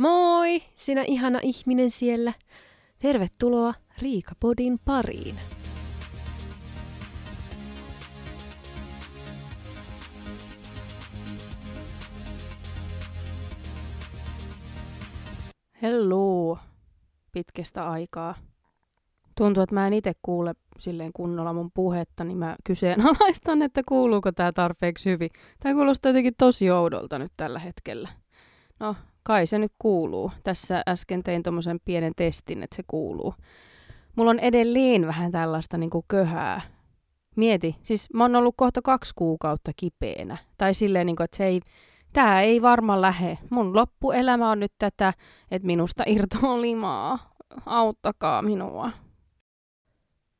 Moi, sinä ihana ihminen siellä. Tervetuloa Riikapodin pariin. Hello, pitkästä aikaa. Tuntuu, että mä en itse kuule silleen kunnolla mun puhetta, niin mä kyseenalaistan, että kuuluuko tää tarpeeksi hyvin. Tää kuulostaa jotenkin tosi oudolta nyt tällä hetkellä. No, kai se nyt kuuluu. Tässä äsken tein tommosen pienen testin, että se kuuluu. Mulla on edelleen vähän tällaista niin kuin köhää. Mieti, siis mä oon ollut kohta kaksi kuukautta kipeänä. Tai silleen, niin kuin, että se ei, tää ei varmaan lähe. Mun loppuelämä on nyt tätä, että minusta irtoaa limaa. Auttakaa minua.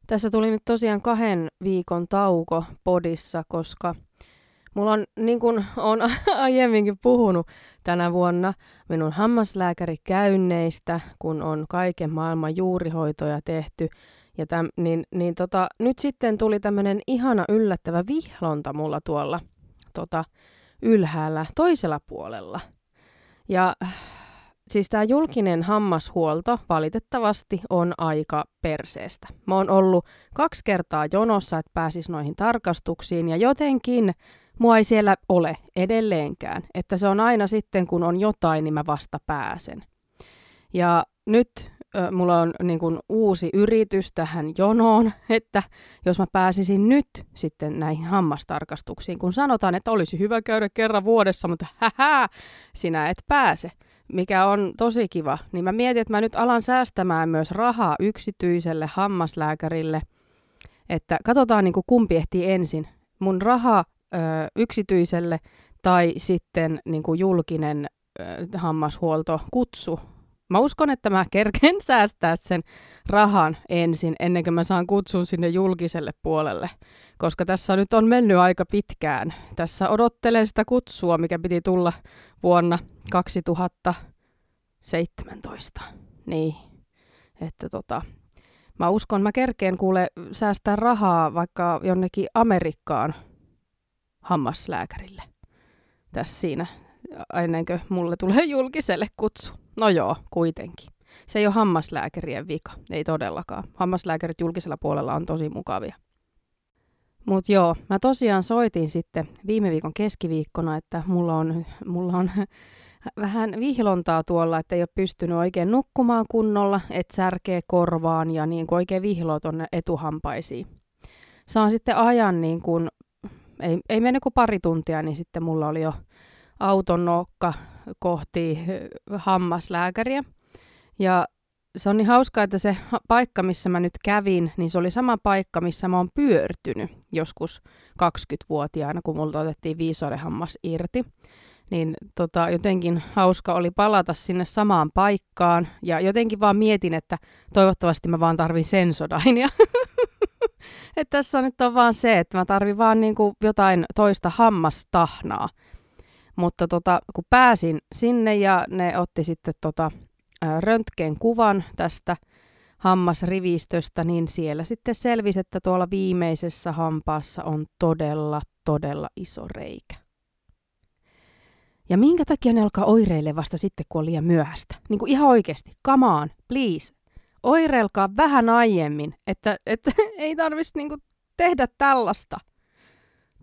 Tässä tuli nyt tosiaan kahden viikon tauko podissa, koska mulla on, niin kuin olen aiemminkin puhunut tänä vuonna, minun hammaslääkärikäynneistä, kun on kaiken maailman juurihoitoja tehty. Ja täm, niin, niin tota, nyt sitten tuli tämmöinen ihana yllättävä vihlonta mulla tuolla tota, ylhäällä toisella puolella. Ja Siis tämä julkinen hammashuolto valitettavasti on aika perseestä. Mä oon ollut kaksi kertaa jonossa, että pääsis noihin tarkastuksiin ja jotenkin mua ei siellä ole edelleenkään. Että se on aina sitten, kun on jotain, niin mä vasta pääsen. Ja nyt ö, mulla on niin kuin uusi yritys tähän jonoon, että jos mä pääsisin nyt sitten näihin hammastarkastuksiin, kun sanotaan, että olisi hyvä käydä kerran vuodessa, mutta hähä, sinä et pääse mikä on tosi kiva, niin mä mietin, että mä nyt alan säästämään myös rahaa yksityiselle hammaslääkärille, että katsotaan niin kuin kumpi ehtii ensin, mun raha ö, yksityiselle tai sitten niin kuin julkinen ö, hammashuolto kutsu. Mä uskon, että mä kerken säästää sen rahan ensin, ennen kuin mä saan kutsun sinne julkiselle puolelle, koska tässä nyt on mennyt aika pitkään. Tässä odottelen sitä kutsua, mikä piti tulla vuonna 2017. Niin, että tota, mä uskon, mä kerkeen kuule säästää rahaa vaikka jonnekin Amerikkaan hammaslääkärille. Tässä siinä, ennen kuin mulle tulee julkiselle kutsu. No joo, kuitenkin. Se ei ole hammaslääkärien vika, ei todellakaan. Hammaslääkärit julkisella puolella on tosi mukavia. Mutta joo, mä tosiaan soitin sitten viime viikon keskiviikkona, että mulla on, mulla on vähän vihlontaa tuolla, että ei ole pystynyt oikein nukkumaan kunnolla, että särkee korvaan ja niin kuin oikein vihloa tuonne etuhampaisiin. Saan sitten ajan, niin kuin, ei, ei mennyt kuin pari tuntia, niin sitten mulla oli jo auton nokka kohti hammaslääkäriä. Ja se on niin hauskaa, että se paikka, missä mä nyt kävin, niin se oli sama paikka, missä mä oon pyörtynyt joskus 20-vuotiaana, kun multa otettiin viisorehammas irti. Niin tota, jotenkin hauska oli palata sinne samaan paikkaan ja jotenkin vaan mietin, että toivottavasti mä vaan tarvin sensodainia. että tässä nyt on vaan se, että mä tarvin vaan niinku jotain toista hammastahnaa. Mutta tota, kun pääsin sinne ja ne otti sitten tota, röntgen kuvan tästä hammasrivistöstä, niin siellä sitten selvisi, että tuolla viimeisessä hampaassa on todella, todella iso reikä. Ja minkä takia ne alkaa oireille vasta sitten, kun on liian myöhäistä? Niin kuin ihan oikeasti, come on, please. Oireilkaa vähän aiemmin, että, että ei tarvitsisi niin kuin tehdä tällaista.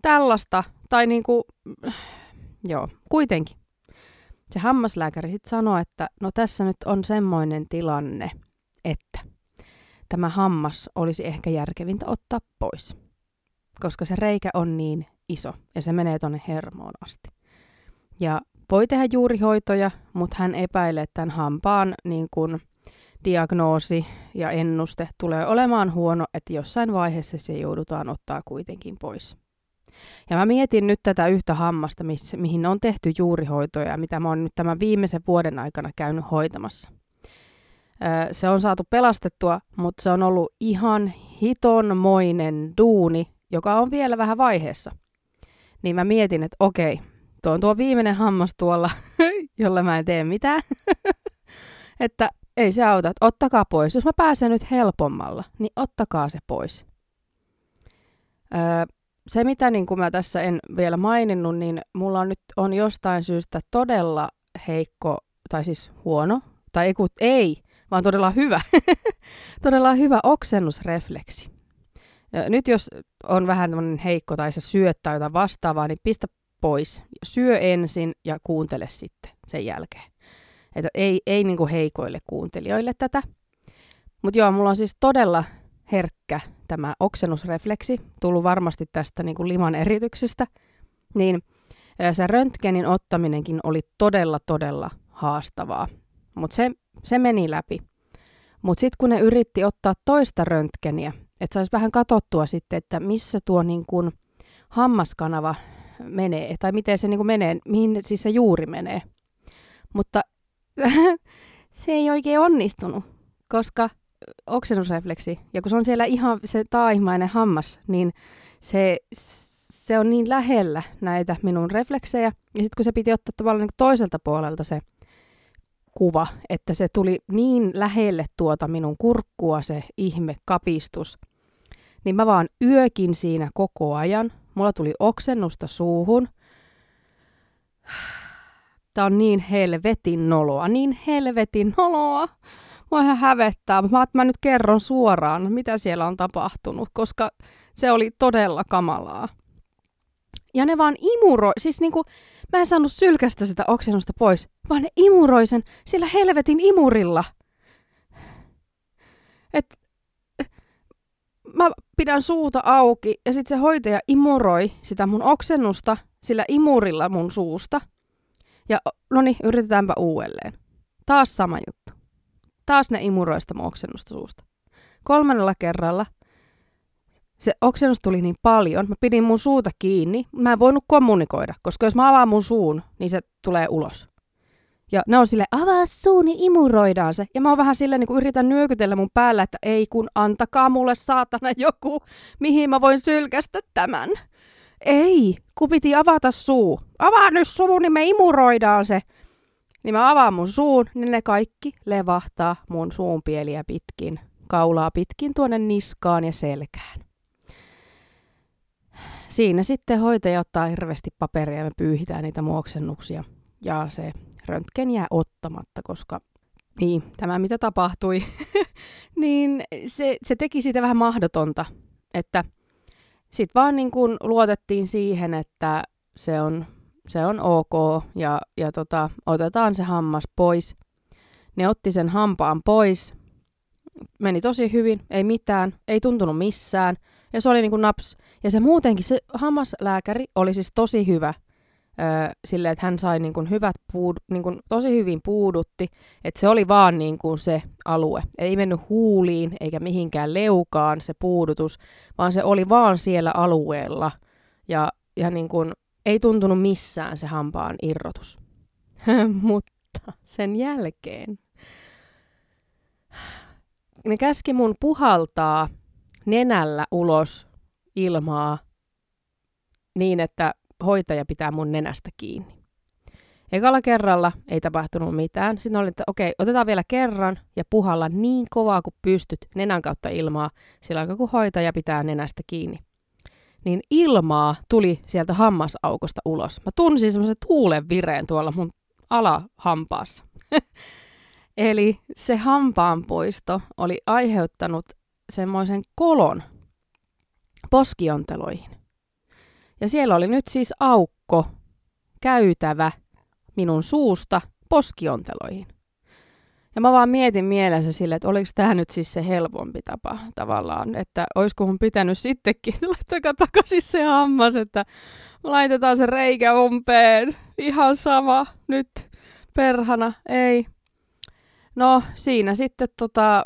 Tällaista, tai niin kuin, joo, kuitenkin se hammaslääkäri sitten sanoi, että no tässä nyt on semmoinen tilanne, että tämä hammas olisi ehkä järkevintä ottaa pois, koska se reikä on niin iso ja se menee tuonne hermoon asti. Ja voi tehdä juurihoitoja, mutta hän epäilee, tämän hampaan niin kun, diagnoosi ja ennuste tulee olemaan huono, että jossain vaiheessa se joudutaan ottaa kuitenkin pois. Ja mä mietin nyt tätä yhtä hammasta, missä, mihin on tehty juurihoitoja, mitä mä oon nyt tämän viimeisen vuoden aikana käynyt hoitamassa. Öö, se on saatu pelastettua, mutta se on ollut ihan hitonmoinen duuni, joka on vielä vähän vaiheessa. Niin mä mietin, että okei, tuo on tuo viimeinen hammas tuolla, jolla mä en tee mitään. että ei se auta, että ottakaa pois. Jos mä pääsen nyt helpommalla, niin ottakaa se pois. Öö, se, mitä niin kuin mä tässä en vielä maininnut, niin mulla on nyt on jostain syystä todella heikko tai siis huono, tai ei, ei vaan todella hyvä, todella hyvä oksennusrefleksi. Ja nyt jos on vähän tämmöinen heikko tai se syöttää jotain vastaavaa, niin pistä pois. Syö ensin ja kuuntele sitten sen jälkeen. Että ei, ei niinku heikoille kuuntelijoille tätä. Mutta joo, mulla on siis todella herkkä tämä oksennusrefleksi, tullut varmasti tästä niinku liman erityksestä, niin se röntgenin ottaminenkin oli todella, todella haastavaa. Mutta se, se meni läpi. Mutta sitten kun ne yritti ottaa toista röntgeniä, että saisi vähän katsottua sitten, että missä tuo niin kun hammaskanava menee, tai miten se niin menee, mihin siis se juuri menee. Mutta se ei oikein onnistunut, koska oksennusrefleksi, ja kun se on siellä ihan se taaimainen hammas, niin se, se on niin lähellä näitä minun refleksejä, ja sitten kun se piti ottaa tavallaan niin toiselta puolelta se kuva, että se tuli niin lähelle tuota minun kurkkua se ihme kapistus, niin mä vaan yökin siinä koko ajan. Mulla tuli oksennusta suuhun. Tää on niin helvetin noloa, niin helvetin noloa. Mua ihan hävettää. Mä, mä nyt kerron suoraan, mitä siellä on tapahtunut, koska se oli todella kamalaa. Ja ne vaan imuroi, siis niinku, mä en saanut sylkästä sitä oksennusta pois, vaan ne imuroi sen sillä helvetin imurilla. Et, mä pidän suuta auki ja sitten se hoitaja imuroi sitä mun oksennusta sillä imurilla mun suusta. Ja no niin, yritetäänpä uudelleen. Taas sama juttu. Taas ne imuroista oksennusta suusta. Kolmannella kerralla se oksennus tuli niin paljon, mä pidin mun suuta kiinni. Mä en voinut kommunikoida, koska jos mä avaan mun suun, niin se tulee ulos. Ja ne on sille avaa suu, niin imuroidaan se. Ja mä oon vähän silleen, niin kuin yritän nyökytellä mun päällä, että ei kun antakaa mulle saatana joku, mihin mä voin sylkästä tämän. Ei, kun piti avata suu. Avaa nyt suu, niin me imuroidaan se. Niin mä avaan mun suun, niin ne kaikki levahtaa mun suun pieliä pitkin, kaulaa pitkin tuonne niskaan ja selkään siinä sitten hoitaja ottaa hirveästi paperia ja me pyyhitään niitä muoksennuksia. Ja se röntgen jää ottamatta, koska niin, tämä mitä tapahtui, niin se, se teki siitä vähän mahdotonta. Että sitten vaan niin kuin luotettiin siihen, että se on, se on ok ja, ja tota, otetaan se hammas pois. Ne otti sen hampaan pois. Meni tosi hyvin, ei mitään, ei tuntunut missään. Ja se oli niin kuin naps. Ja se muutenkin, se hammaslääkäri oli siis tosi hyvä. Öö, silleen, että hän sai niin kuin hyvät puud, niin kuin tosi hyvin puudutti, että se oli vaan niin kuin se alue. Ei mennyt huuliin eikä mihinkään leukaan se puudutus, vaan se oli vaan siellä alueella. Ja, ja niin kuin, ei tuntunut missään se hampaan irrotus. Mutta sen jälkeen ne käski mun puhaltaa nenällä ulos ilmaa niin, että hoitaja pitää mun nenästä kiinni. Ekalla kerralla ei tapahtunut mitään. Sitten oli, että okei, otetaan vielä kerran ja puhalla niin kovaa kuin pystyt nenän kautta ilmaa, sillä aikaa kun hoitaja pitää nenästä kiinni. Niin ilmaa tuli sieltä hammasaukosta ulos. Mä tunsin semmoisen tuulen vireen tuolla mun alahampaassa. Eli se hampaanpoisto oli aiheuttanut semmoisen kolon poskionteloihin. Ja siellä oli nyt siis aukko, käytävä minun suusta poskionteloihin. Ja mä vaan mietin mielessä sille, että oliko tämä nyt siis se helpompi tapa tavallaan, että olisiko mun pitänyt sittenkin, että laittakaa takaisin se hammas, että laitetaan se reikä umpeen, ihan sama, nyt perhana, ei. No siinä sitten tota,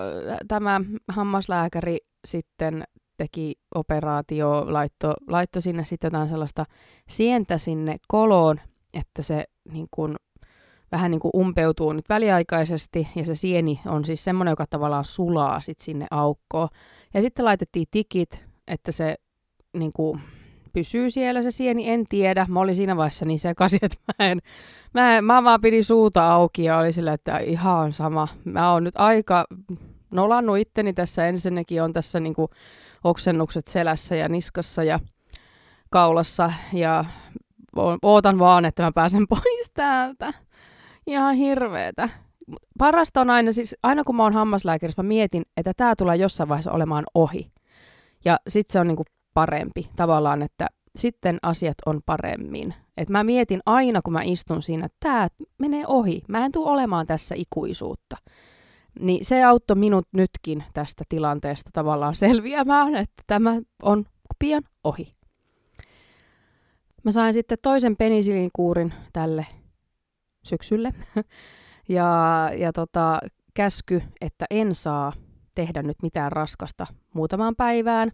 tämä hammaslääkäri sitten teki operaatio, laitto, laitto sinne sitten jotain sellaista sientä sinne koloon, että se niin kuin, vähän niin kuin umpeutuu nyt väliaikaisesti, ja se sieni on siis semmoinen, joka tavallaan sulaa sit sinne aukkoon. Ja sitten laitettiin tikit, että se niin kuin, pysyy siellä se sieni, en tiedä. Mä olin siinä vaiheessa niin sekaisin, että mä en, mä, en, mä vaan pidin suuta auki ja oli sillä, että ihan sama. Mä oon nyt aika nolannut itteni tässä ensinnäkin, on tässä niinku oksennukset selässä ja niskassa ja kaulassa ja ootan vaan, että mä pääsen pois täältä. Ihan hirveetä. Parasta on aina, siis aina kun mä oon hammaslääkärissä, mä mietin, että tämä tulee jossain vaiheessa olemaan ohi. Ja sitten se on niinku parempi tavallaan, että sitten asiat on paremmin. Et mä mietin aina, kun mä istun siinä, että tämä menee ohi. Mä en tule olemaan tässä ikuisuutta. Niin se auttoi minut nytkin tästä tilanteesta tavallaan selviämään, että tämä on pian ohi. Mä sain sitten toisen penisilikuurin tälle syksylle. ja ja tota, käsky, että en saa tehdä nyt mitään raskasta muutamaan päivään.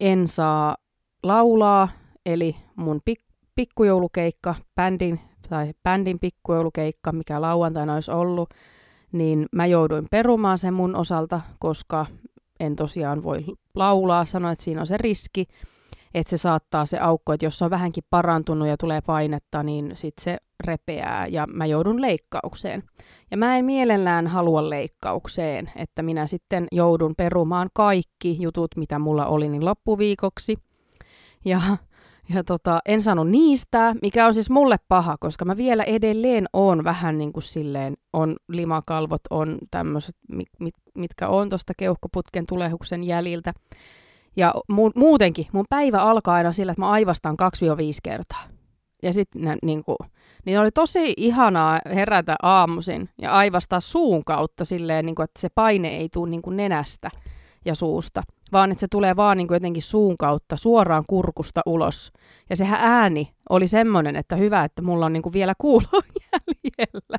En saa laulaa, eli mun pik- pikkujoulukeikka, bändin, tai bändin pikkujoulukeikka, mikä lauantaina olisi ollut, niin mä jouduin perumaan sen mun osalta, koska en tosiaan voi laulaa, sanoa, että siinä on se riski, että se saattaa se aukko, että jos se on vähänkin parantunut ja tulee painetta, niin sitten se repeää ja mä joudun leikkaukseen. Ja mä en mielellään halua leikkaukseen, että minä sitten joudun perumaan kaikki jutut, mitä mulla oli, niin loppuviikoksi. Ja, ja tota, en saanut niistä, mikä on siis mulle paha, koska mä vielä edelleen on vähän niin kuin silleen, on limakalvot, on tämmöiset, mit, mit, mitkä on tuosta keuhkoputken tulehuksen jäljiltä. Ja mu- muutenkin, mun päivä alkaa aina sillä, että mä aivastan 2-5 kertaa. Ja sitten niin kuin, niin oli tosi ihanaa herätä aamuisin ja aivastaa suun kautta silleen, niin kuin, että se paine ei tule niin kuin nenästä ja suusta, vaan että se tulee vaan niin kuin jotenkin suun kautta suoraan kurkusta ulos. Ja sehän ääni oli semmoinen, että hyvä, että mulla on niin kuin vielä kuulo jäljellä.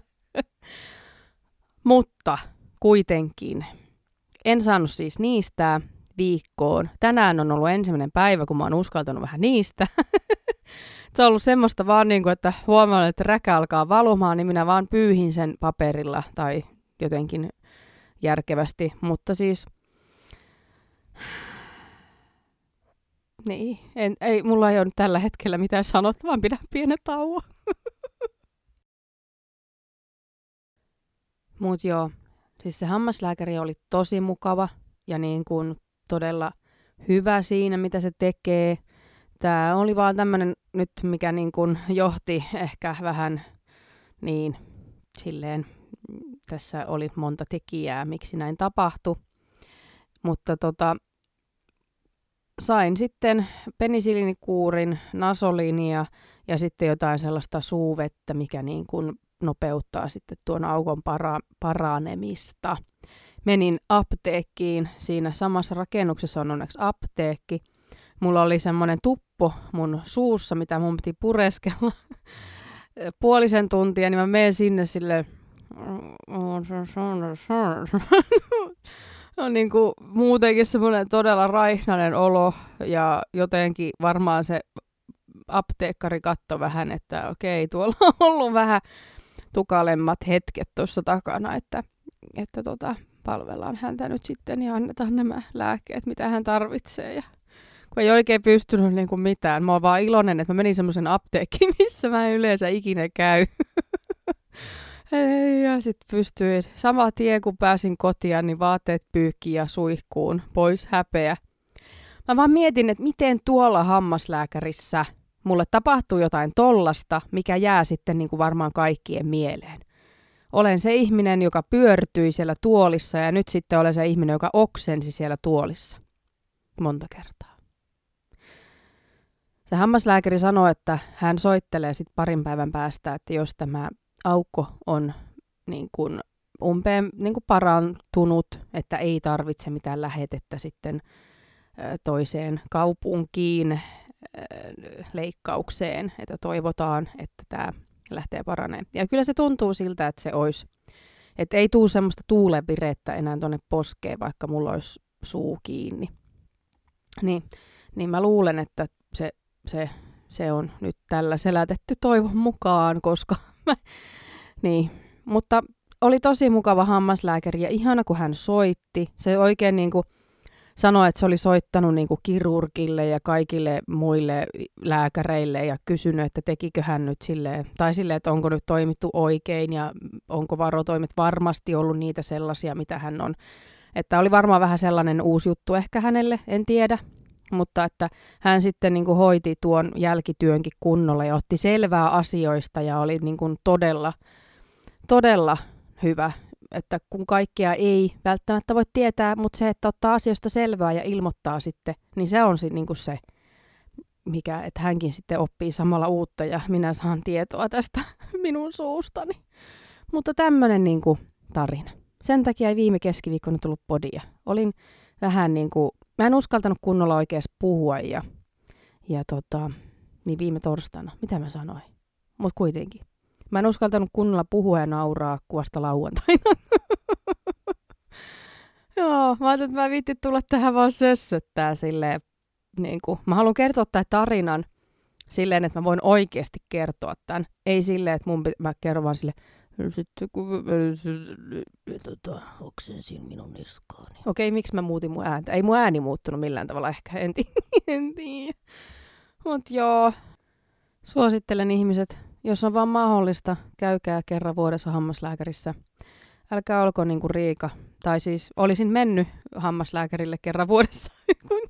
Mutta kuitenkin en saanut siis niistä viikkoon. Tänään on ollut ensimmäinen päivä, kun mä oon uskaltanut vähän niistä. se on ollut semmoista vaan niin kuin, että huomaan, että räkä alkaa valumaan, niin minä vaan pyyhin sen paperilla tai jotenkin järkevästi. Mutta siis... Niin, en, ei, mulla ei ole tällä hetkellä mitään sanottavaa, pidä pienen tauon. Mut joo, siis se hammaslääkäri oli tosi mukava ja niin kuin todella hyvä siinä, mitä se tekee. Tämä oli vaan tämmöinen nyt, mikä niin kuin johti ehkä vähän niin silleen, tässä oli monta tekijää, miksi näin tapahtui. Mutta tota, sain sitten penisilinikuurin, nasolinia ja sitten jotain sellaista suuvettä, mikä niin kuin nopeuttaa sitten tuon aukon para- paranemista menin apteekkiin. Siinä samassa rakennuksessa on onneksi apteekki. Mulla oli semmoinen tuppo mun suussa, mitä mun piti pureskella puolisen tuntia, niin mä menen sinne sille on niin kuin muutenkin semmoinen todella raihnainen olo ja jotenkin varmaan se apteekkari katto vähän, että okei, tuolla on ollut vähän tukalemmat hetket tuossa takana, että, että tota, palvellaan häntä nyt sitten ja annetaan nämä lääkkeet, mitä hän tarvitsee. Ja kun ei oikein pystynyt niin kuin mitään. Mä oon vaan iloinen, että mä menin semmoisen apteekkiin, missä mä en yleensä ikinä käy. ja sitten pystyin sama tie, kun pääsin kotia, niin vaatteet pyykki ja suihkuun, pois häpeä. Mä vaan mietin, että miten tuolla hammaslääkärissä mulle tapahtuu jotain tollasta, mikä jää sitten niin kuin varmaan kaikkien mieleen olen se ihminen, joka pyörtyi siellä tuolissa ja nyt sitten olen se ihminen, joka oksensi siellä tuolissa. Monta kertaa. Se hammaslääkäri sanoi, että hän soittelee sitten parin päivän päästä, että jos tämä aukko on niin kuin umpeen niin kuin parantunut, että ei tarvitse mitään lähetettä sitten toiseen kaupunkiin leikkaukseen, että toivotaan, että tämä lähtee paranemaan. Ja kyllä se tuntuu siltä, että se olisi, että ei tuu semmoista tuulevirettä enää tuonne poskeen, vaikka mulla olisi suu kiinni. Niin, niin mä luulen, että se, se, se on nyt tällä selätetty toivon mukaan, koska niin. Mutta oli tosi mukava hammaslääkäri ja ihana, kun hän soitti. Se oikein niin kuin, sanoi, että se oli soittanut niin kuin kirurgille ja kaikille muille lääkäreille ja kysynyt, että tekikö hän nyt silleen, tai silleen, että onko nyt toimittu oikein ja onko varotoimet varmasti ollut niitä sellaisia, mitä hän on. Että oli varmaan vähän sellainen uusi juttu ehkä hänelle, en tiedä, mutta että hän sitten niin kuin hoiti tuon jälkityönkin kunnolla ja otti selvää asioista ja oli niin kuin todella todella hyvä, että kun kaikkea ei välttämättä voi tietää, mutta se, että ottaa asioista selvää ja ilmoittaa sitten, niin se on niin kuin se mikä, että hänkin sitten oppii samalla uutta ja minä saan tietoa tästä minun suustani. Mutta tämmöinen niin kuin, tarina. Sen takia ei viime keskiviikkona tullut podia. Olin vähän niin kuin, mä en uskaltanut kunnolla oikeasti puhua ja, ja tota, niin viime torstaina, mitä mä sanoin? Mutta kuitenkin. Mä en uskaltanut kunnolla puhua ja nauraa kuosta lauantaina. Joo, mä ajattelin, että mä viitti tulla tähän vaan sössöttää silleen niin kuin, mä haluan kertoa tämän tarinan silleen, että mä voin oikeasti kertoa tämän. Ei silleen, että mun, mä kerron vaan sille, sitten kun tota, oksensin minun niskaani. Okei, miksi mä muutin mun ääntä? Ei mun ääni muuttunut millään tavalla ehkä, en tiedä. Mut joo, suosittelen ihmiset, jos on vaan mahdollista, käykää kerran vuodessa hammaslääkärissä. Älkää olko niinku Riika. Tai siis olisin mennyt hammaslääkärille kerran vuodessa, kun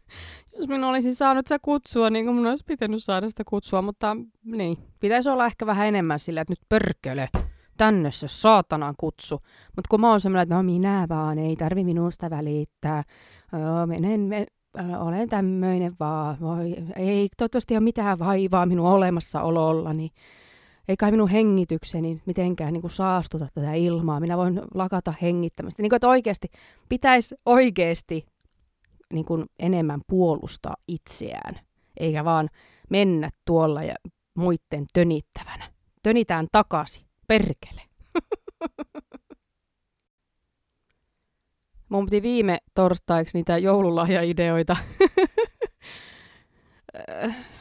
jos minä olisin saanut sitä kutsua, niin kuin minun olisi pitänyt saada sitä kutsua, mutta niin, pitäisi olla ehkä vähän enemmän sillä, että nyt pörkölö, tänne se saatanan kutsu. Mutta kun mä oon semmoinen, että no minä vaan, ei tarvi minusta välittää, Joo, menen, men, olen tämmöinen vaan, voi, ei toivottavasti ole mitään vaivaa minun olemassaolollani. Niin ei kai minun hengitykseni mitenkään niin kuin saastuta tätä ilmaa. Minä voin lakata hengittämästä. Niin kuin, että oikeasti pitäisi oikeasti niin kuin enemmän puolustaa itseään, eikä vaan mennä tuolla ja muiden tönittävänä. Tönitään takaisin. Perkele. Mun piti viime torstaiksi niitä joululahjaideoita.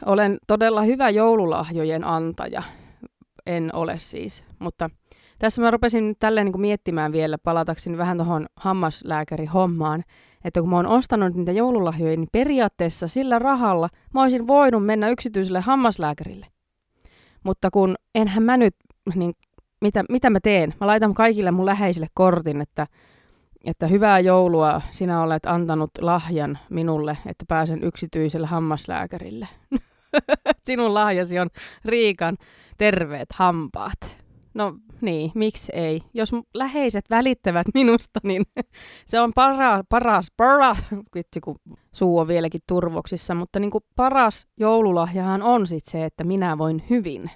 Olen todella hyvä joululahjojen antaja. En ole siis, mutta tässä mä rupesin tälleen niin miettimään vielä, palatakseni vähän tuohon hammaslääkärihommaan, että kun mä oon ostanut niitä joululahjoja, niin periaatteessa sillä rahalla mä olisin voinut mennä yksityiselle hammaslääkärille. Mutta kun enhän mä nyt, niin mitä, mitä mä teen? Mä laitan kaikille mun läheisille kortin, että, että hyvää joulua, sinä olet antanut lahjan minulle, että pääsen yksityiselle hammaslääkärille. Sinun lahjasi on Riikan terveet hampaat. No niin, miksi ei? Jos läheiset välittävät minusta, niin se on para, paras, paras, vitsi kun suu on vieläkin turvoksissa, mutta niin kuin paras joululahjahan on sitten se, että minä voin hyvin.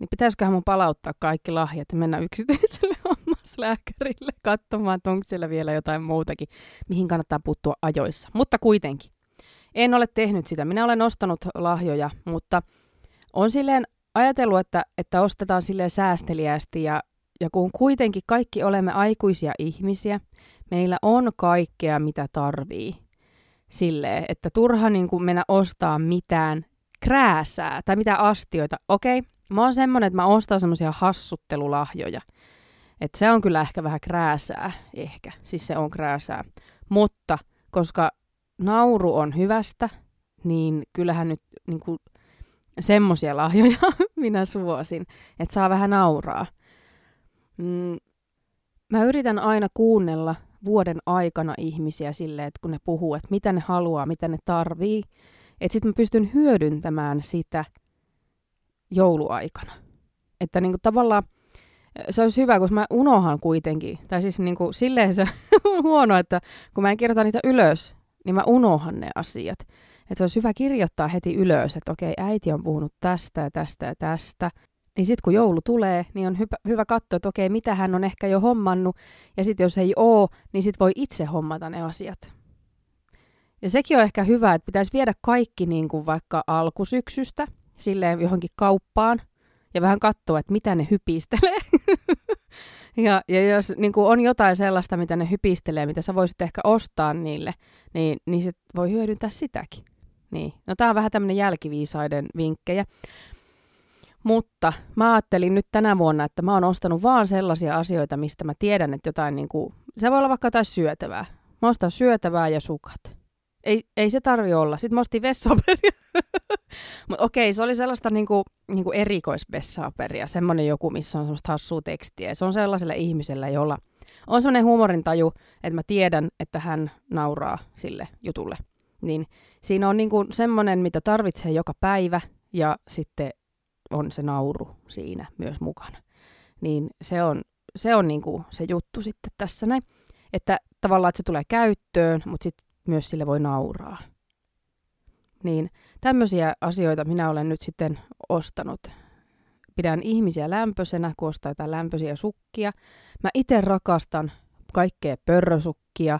Niin pitäisiköhän mun palauttaa kaikki lahjat ja mennä yksityiselle hammaslääkärille katsomaan, että onko siellä vielä jotain muutakin, mihin kannattaa puuttua ajoissa. Mutta kuitenkin. En ole tehnyt sitä. Minä olen ostanut lahjoja, mutta on silleen ajatellut, että, että ostetaan sille säästeliästi ja, ja kun kuitenkin kaikki olemme aikuisia ihmisiä, meillä on kaikkea, mitä tarvii. Silleen, että turha niin kuin mennä ostaa mitään krääsää tai mitä astioita. Okei, mä oon semmonen, että mä ostan semmoisia hassuttelulahjoja. Että se on kyllä ehkä vähän krääsää, ehkä. Siis se on krääsää. Mutta koska nauru on hyvästä, niin kyllähän nyt niin kuin, semmoisia lahjoja minä suosin, että saa vähän nauraa. Mm, mä yritän aina kuunnella vuoden aikana ihmisiä silleen, että kun ne puhuu, että mitä ne haluaa, mitä ne tarvii, että sitten mä pystyn hyödyntämään sitä jouluaikana. Että niinku tavallaan se olisi hyvä, koska mä unohan kuitenkin, tai siis niinku silleen se on huono, että kun mä en kirjoita niitä ylös, niin mä unohan ne asiat. Että se olisi hyvä kirjoittaa heti ylös, että okei, äiti on puhunut tästä ja tästä ja tästä. Niin sitten kun joulu tulee, niin on hyvä, hyvä katsoa, että okei, mitä hän on ehkä jo hommannut. Ja sitten jos ei oo, niin sitten voi itse hommata ne asiat. Ja sekin on ehkä hyvä, että pitäisi viedä kaikki niin kuin vaikka alkusyksystä silleen johonkin kauppaan ja vähän katsoa, että mitä ne hypistelee. ja, ja jos niin kuin on jotain sellaista, mitä ne hypistelee, mitä sä voisit ehkä ostaa niille, niin, niin se voi hyödyntää sitäkin. Niin. No tää on vähän tämmöinen jälkiviisaiden vinkkejä. Mutta mä ajattelin nyt tänä vuonna, että mä oon ostanut vaan sellaisia asioita, mistä mä tiedän, että jotain niin kuin, se voi olla vaikka jotain syötävää. Mä ostan syötävää ja sukat. Ei, ei se tarvi olla. Sitten mä ostin vessapaperia. Mutta okei, se oli sellaista niinku, niinku erikoisvessapaperia. Semmoinen joku, missä on semmoista hassua tekstiä. Se on sellaiselle ihmiselle, jolla on semmoinen huumorintaju, että mä tiedän, että hän nauraa sille jutulle. Niin siinä on niinku semmoinen, mitä tarvitsee joka päivä ja sitten on se nauru siinä myös mukana. niin se on, se on niinku se juttu sitten tässä näin. Että tavallaan, että se tulee käyttöön, mutta sitten myös sille voi nauraa. Niin tämmöisiä asioita minä olen nyt sitten ostanut. Pidän ihmisiä lämpöisenä, kun ostaa jotain lämpöisiä sukkia. Mä itse rakastan kaikkea pörrösukkia.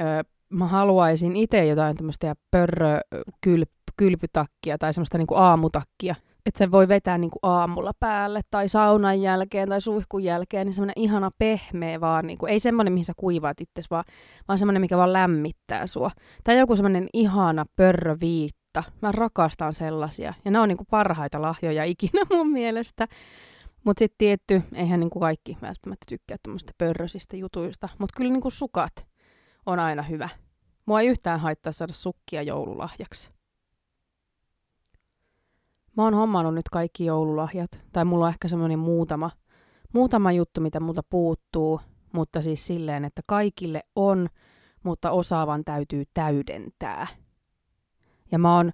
Öö, mä haluaisin itse jotain tämmöistä pörrökylpytakkia tai semmoista niinku aamutakkia että se voi vetää niinku aamulla päälle tai saunan jälkeen tai suihkun jälkeen, niin semmoinen ihana pehmeä vaan, niinku, ei semmoinen, mihin sä kuivaat itse, vaan, vaan semmoinen, mikä vaan lämmittää sua. Tai joku semmoinen ihana pörröviitta. Mä rakastan sellaisia. Ja ne on niinku parhaita lahjoja ikinä mun mielestä. Mutta sitten tietty, eihän niinku kaikki välttämättä tykkää tämmöistä pörrösistä jutuista. Mutta kyllä niinku sukat on aina hyvä. Mua ei yhtään haittaa saada sukkia joululahjaksi. Mä oon hommannut nyt kaikki joululahjat, tai mulla on ehkä semmoinen muutama, muutama juttu, mitä multa puuttuu, mutta siis silleen, että kaikille on, mutta osaavan täytyy täydentää. Ja mä oon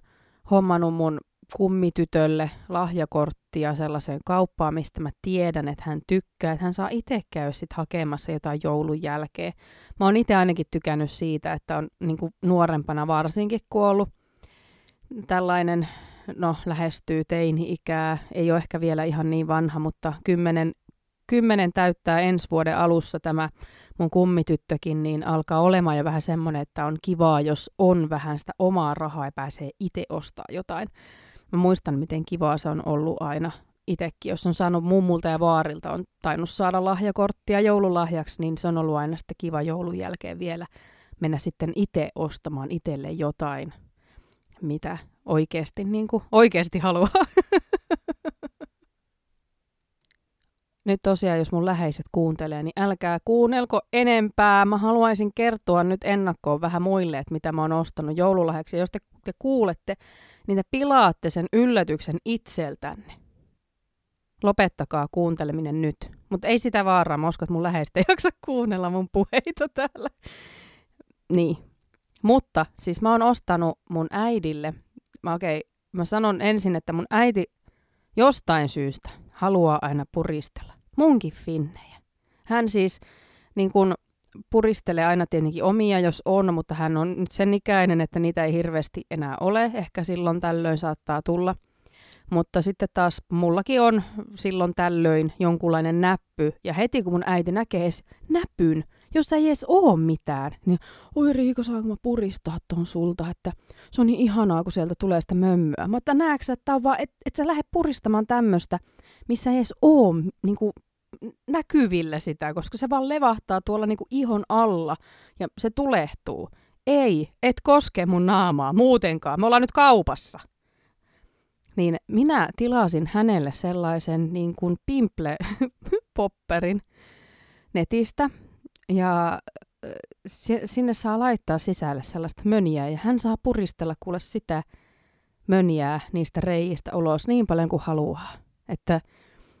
hommannut mun kummitytölle lahjakorttia sellaiseen kauppaan, mistä mä tiedän, että hän tykkää, että hän saa itse käydä sit hakemassa jotain joulun jälkeen. Mä oon itse ainakin tykännyt siitä, että on niin nuorempana varsinkin, kun ollut tällainen no, lähestyy teini-ikää, ei ole ehkä vielä ihan niin vanha, mutta kymmenen, kymmenen täyttää ensi vuoden alussa tämä mun kummityttökin, niin alkaa olemaan jo vähän semmoinen, että on kivaa, jos on vähän sitä omaa rahaa ja pääsee itse ostaa jotain. Mä muistan, miten kivaa se on ollut aina itsekin. Jos on saanut mummulta ja vaarilta, on tainnut saada lahjakorttia joululahjaksi, niin se on ollut aina sitten kiva joulun jälkeen vielä mennä sitten itse ostamaan itselle jotain, mitä oikeasti, niin kuin, oikeasti haluaa. nyt tosiaan, jos mun läheiset kuuntelee, niin älkää kuunnelko enempää. Mä haluaisin kertoa nyt ennakkoon vähän muille, että mitä mä oon ostanut joululahjaksi. Jos te, te kuulette, niin te pilaatte sen yllätyksen itseltänne. Lopettakaa kuunteleminen nyt. Mutta ei sitä vaaraa, mä uskon, että mun läheistä ei jaksa kuunnella mun puheita täällä. Niin. Mutta siis mä oon ostanut mun äidille mä, okay, mä sanon ensin, että mun äiti jostain syystä haluaa aina puristella. Munkin finnejä. Hän siis niin kun, puristelee aina tietenkin omia, jos on, mutta hän on nyt sen ikäinen, että niitä ei hirveästi enää ole. Ehkä silloin tällöin saattaa tulla. Mutta sitten taas mullakin on silloin tällöin jonkunlainen näppy. Ja heti kun mun äiti näkee näpyn, jos ei edes oo mitään, niin oi Riiko, saanko mä puristaa ton sulta, että se on niin ihanaa, kun sieltä tulee sitä mömmöä. Mutta näetkö että on vaan, et, et sä lähde puristamaan tämmöstä, missä ei edes oo niin kuin, näkyvillä sitä, koska se vaan levahtaa tuolla niin kuin ihon alla ja se tulehtuu. Ei, et koske mun naamaa muutenkaan. Me ollaan nyt kaupassa. Niin minä tilasin hänelle sellaisen niin kuin pimple-popperin netistä, ja sinne saa laittaa sisälle sellaista mönjää ja hän saa puristella kuule sitä mönjää niistä reiistä ulos niin paljon kuin haluaa. Että,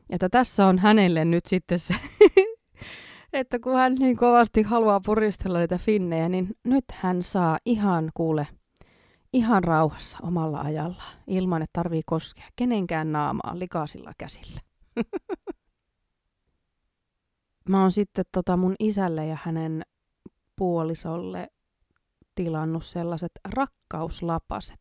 että tässä on hänelle nyt sitten se, että kun hän niin kovasti haluaa puristella niitä finnejä, niin nyt hän saa ihan kuule, ihan rauhassa omalla ajalla, ilman että tarvii koskea kenenkään naamaa likaisilla käsillä. Mä oon sitten tota mun isälle ja hänen puolisolle tilannut sellaiset rakkauslapaset.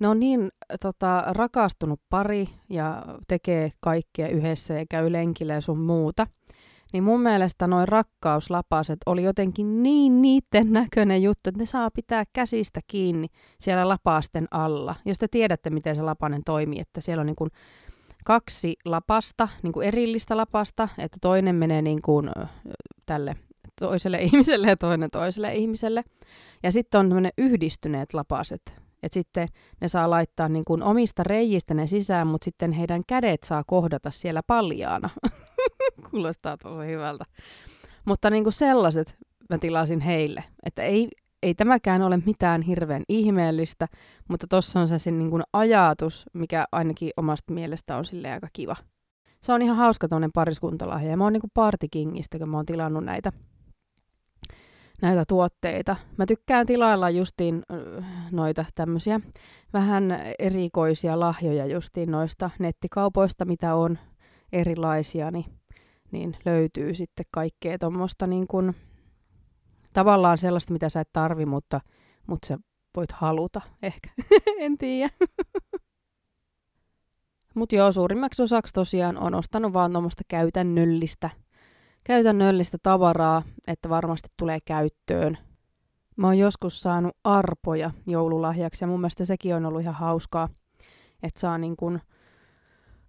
Ne on niin tota, rakastunut pari ja tekee kaikkea yhdessä ja käy lenkillä ja sun muuta. Niin mun mielestä noin rakkauslapaset oli jotenkin niin niiden näköinen juttu, että ne saa pitää käsistä kiinni siellä lapasten alla. Jos te tiedätte, miten se lapanen toimii, että siellä on niin kuin kaksi lapasta, niin kuin erillistä lapasta, että toinen menee niin kuin tälle toiselle ihmiselle ja toinen toiselle ihmiselle. Ja sitten on tämmöinen yhdistyneet lapaset. Että sitten ne saa laittaa niin kuin omista reijistä ne sisään, mutta sitten heidän kädet saa kohdata siellä paljaana. Kuulostaa tosi hyvältä. Mutta niin kuin sellaiset mä tilasin heille. Että ei, ei tämäkään ole mitään hirveän ihmeellistä, mutta tuossa on se, se niin kuin ajatus, mikä ainakin omasta mielestä on sille aika kiva. Se on ihan hauska tuonne pariskuntalahja ja mä oon niin kuin partikingistä, kun mä oon tilannut näitä, näitä tuotteita. Mä tykkään tilailla justiin noita tämmöisiä vähän erikoisia lahjoja justiin noista nettikaupoista, mitä on erilaisia, niin niin löytyy sitten kaikkea tuommoista niin kuin, tavallaan sellaista, mitä sä et tarvi, mutta, mutta sä voit haluta ehkä. en tiedä. Mutta joo, suurimmaksi osaksi tosiaan on ostanut vaan tuommoista käytännöllistä, käytännöllistä tavaraa, että varmasti tulee käyttöön. Mä oon joskus saanut arpoja joululahjaksi ja mun mielestä sekin on ollut ihan hauskaa, että saa niin kun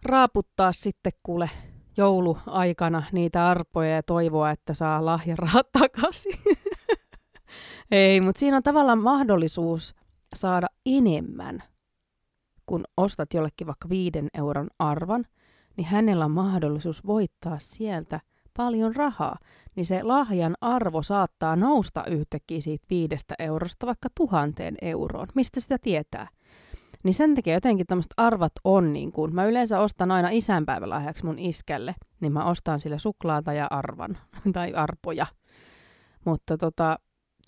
raaputtaa sitten kuule jouluaikana niitä arpoja ja toivoa, että saa lahjarahat takaisin. Ei, mutta siinä on tavallaan mahdollisuus saada enemmän, kun ostat jollekin vaikka viiden euron arvan, niin hänellä on mahdollisuus voittaa sieltä paljon rahaa, niin se lahjan arvo saattaa nousta yhtäkkiä siitä viidestä eurosta vaikka tuhanteen euroon. Mistä sitä tietää? Niin sen takia jotenkin tämmöiset arvat on niin kuin, mä yleensä ostan aina isänpäivälahjaksi mun iskälle, niin mä ostan sille suklaata ja arvan, tai arpoja. Mutta tota,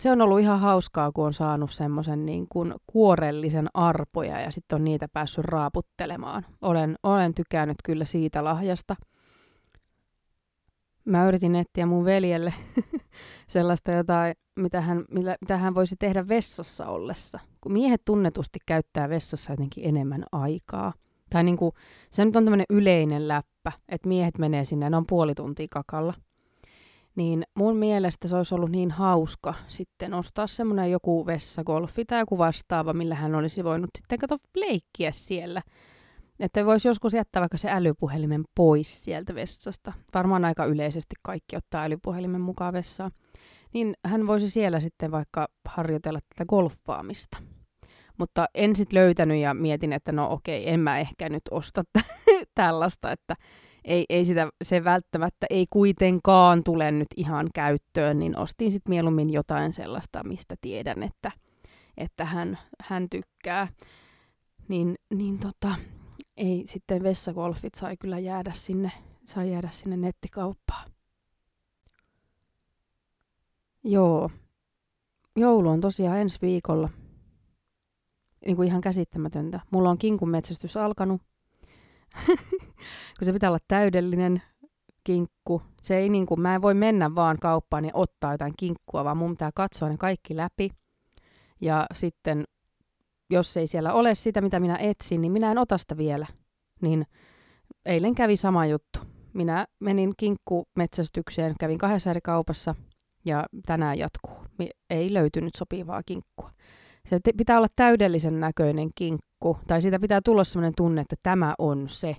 se on ollut ihan hauskaa, kun on saanut semmoisen niin kuin kuorellisen arpoja ja sitten on niitä päässyt raaputtelemaan. Olen, olen tykännyt kyllä siitä lahjasta. Mä yritin etsiä mun veljelle sellaista jotain, mitä hän, millä, mitä hän voisi tehdä vessassa ollessa. Kun miehet tunnetusti käyttää vessassa jotenkin enemmän aikaa. Tai niin kuin, se nyt on tämmöinen yleinen läppä, että miehet menee sinne, ne on puoli tuntia kakalla – niin mun mielestä se olisi ollut niin hauska sitten ostaa semmoinen joku vessagolfi tai joku vastaava, millä hän olisi voinut sitten kato leikkiä siellä. Että voisi joskus jättää vaikka se älypuhelimen pois sieltä vessasta. Varmaan aika yleisesti kaikki ottaa älypuhelimen mukaan vessaan. Niin hän voisi siellä sitten vaikka harjoitella tätä golfaamista. Mutta en sitten löytänyt ja mietin, että no okei, en mä ehkä nyt osta tällaista, että ei, ei sitä, se välttämättä ei kuitenkaan tule nyt ihan käyttöön, niin ostin sitten mieluummin jotain sellaista, mistä tiedän, että, että hän, hän tykkää. Niin, niin tota, ei sitten vessagolfit sai kyllä jäädä sinne, sai jäädä sinne nettikauppaan. Joo. Joulu on tosiaan ensi viikolla. Niin kuin ihan käsittämätöntä. Mulla on kinkun metsästys alkanut kun se pitää olla täydellinen kinkku. Se ei niin kuin, mä en voi mennä vaan kauppaan ja ottaa jotain kinkkua, vaan mun pitää katsoa ne kaikki läpi. Ja sitten, jos ei siellä ole sitä, mitä minä etsin, niin minä en ota sitä vielä. Niin eilen kävi sama juttu. Minä menin kinkkumetsästykseen, kävin kahdessa eri kaupassa ja tänään jatkuu. Ei löytynyt sopivaa kinkkua. Se pitää olla täydellisen näköinen kinkku, tai siitä pitää tulla sellainen tunne, että tämä on se.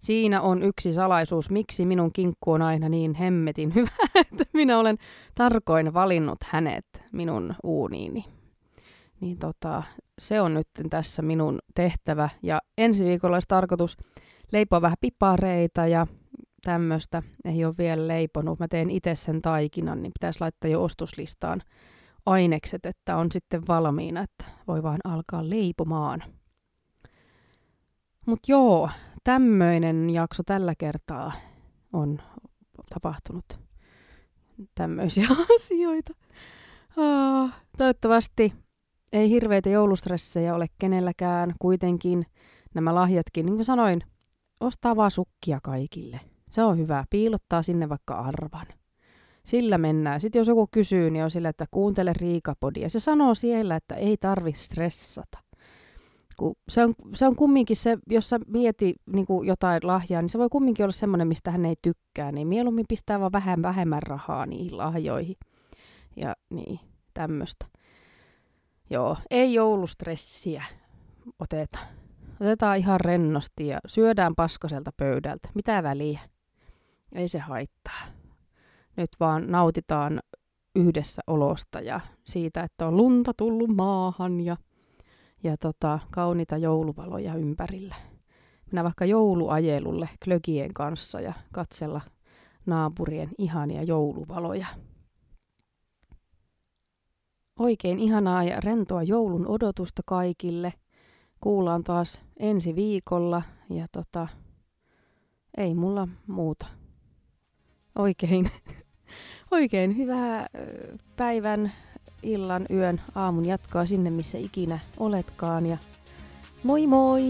Siinä on yksi salaisuus, miksi minun kinkku on aina niin hemmetin hyvä, että minä olen tarkoin valinnut hänet minun uuniini. Niin tota, se on nyt tässä minun tehtävä. Ja ensi viikolla olisi tarkoitus leipoa vähän pipareita ja tämmöistä. Ei ole vielä leiponut. Mä teen itse sen taikinan, niin pitäisi laittaa jo ostoslistaan ainekset, että on sitten valmiina, että voi vaan alkaa leipomaan. Mutta joo, tämmöinen jakso tällä kertaa on tapahtunut tämmöisiä asioita. Ah, toivottavasti ei hirveitä joulustressejä ole kenelläkään. Kuitenkin nämä lahjatkin, niin kuin sanoin, ostaa vaan sukkia kaikille. Se on hyvä. Piilottaa sinne vaikka arvan. Sillä mennään. Sitten jos joku kysyy, niin on sillä, että kuuntele Riikapodia. Se sanoo siellä, että ei tarvi stressata. Kun se, on, se on kumminkin se, jos sä mieti niin kuin jotain lahjaa, niin se voi kumminkin olla semmoinen, mistä hän ei tykkää. Niin mieluummin pistää vaan vähän vähemmän rahaa niihin lahjoihin. Ja niin, tämmöistä. Joo, ei joulustressiä oteta. Otetaan ihan rennosti ja syödään paskaselta pöydältä. Mitä väliä? Ei se haittaa nyt vaan nautitaan yhdessä olosta ja siitä, että on lunta tullut maahan ja, ja tota, kauniita jouluvaloja ympärillä. Minä vaikka jouluajelulle klökien kanssa ja katsella naapurien ihania jouluvaloja. Oikein ihanaa ja rentoa joulun odotusta kaikille. Kuullaan taas ensi viikolla ja tota, ei mulla muuta. Oikein Oikein hyvää päivän, illan, yön, aamun jatkoa sinne, missä ikinä oletkaan. Ja moi moi!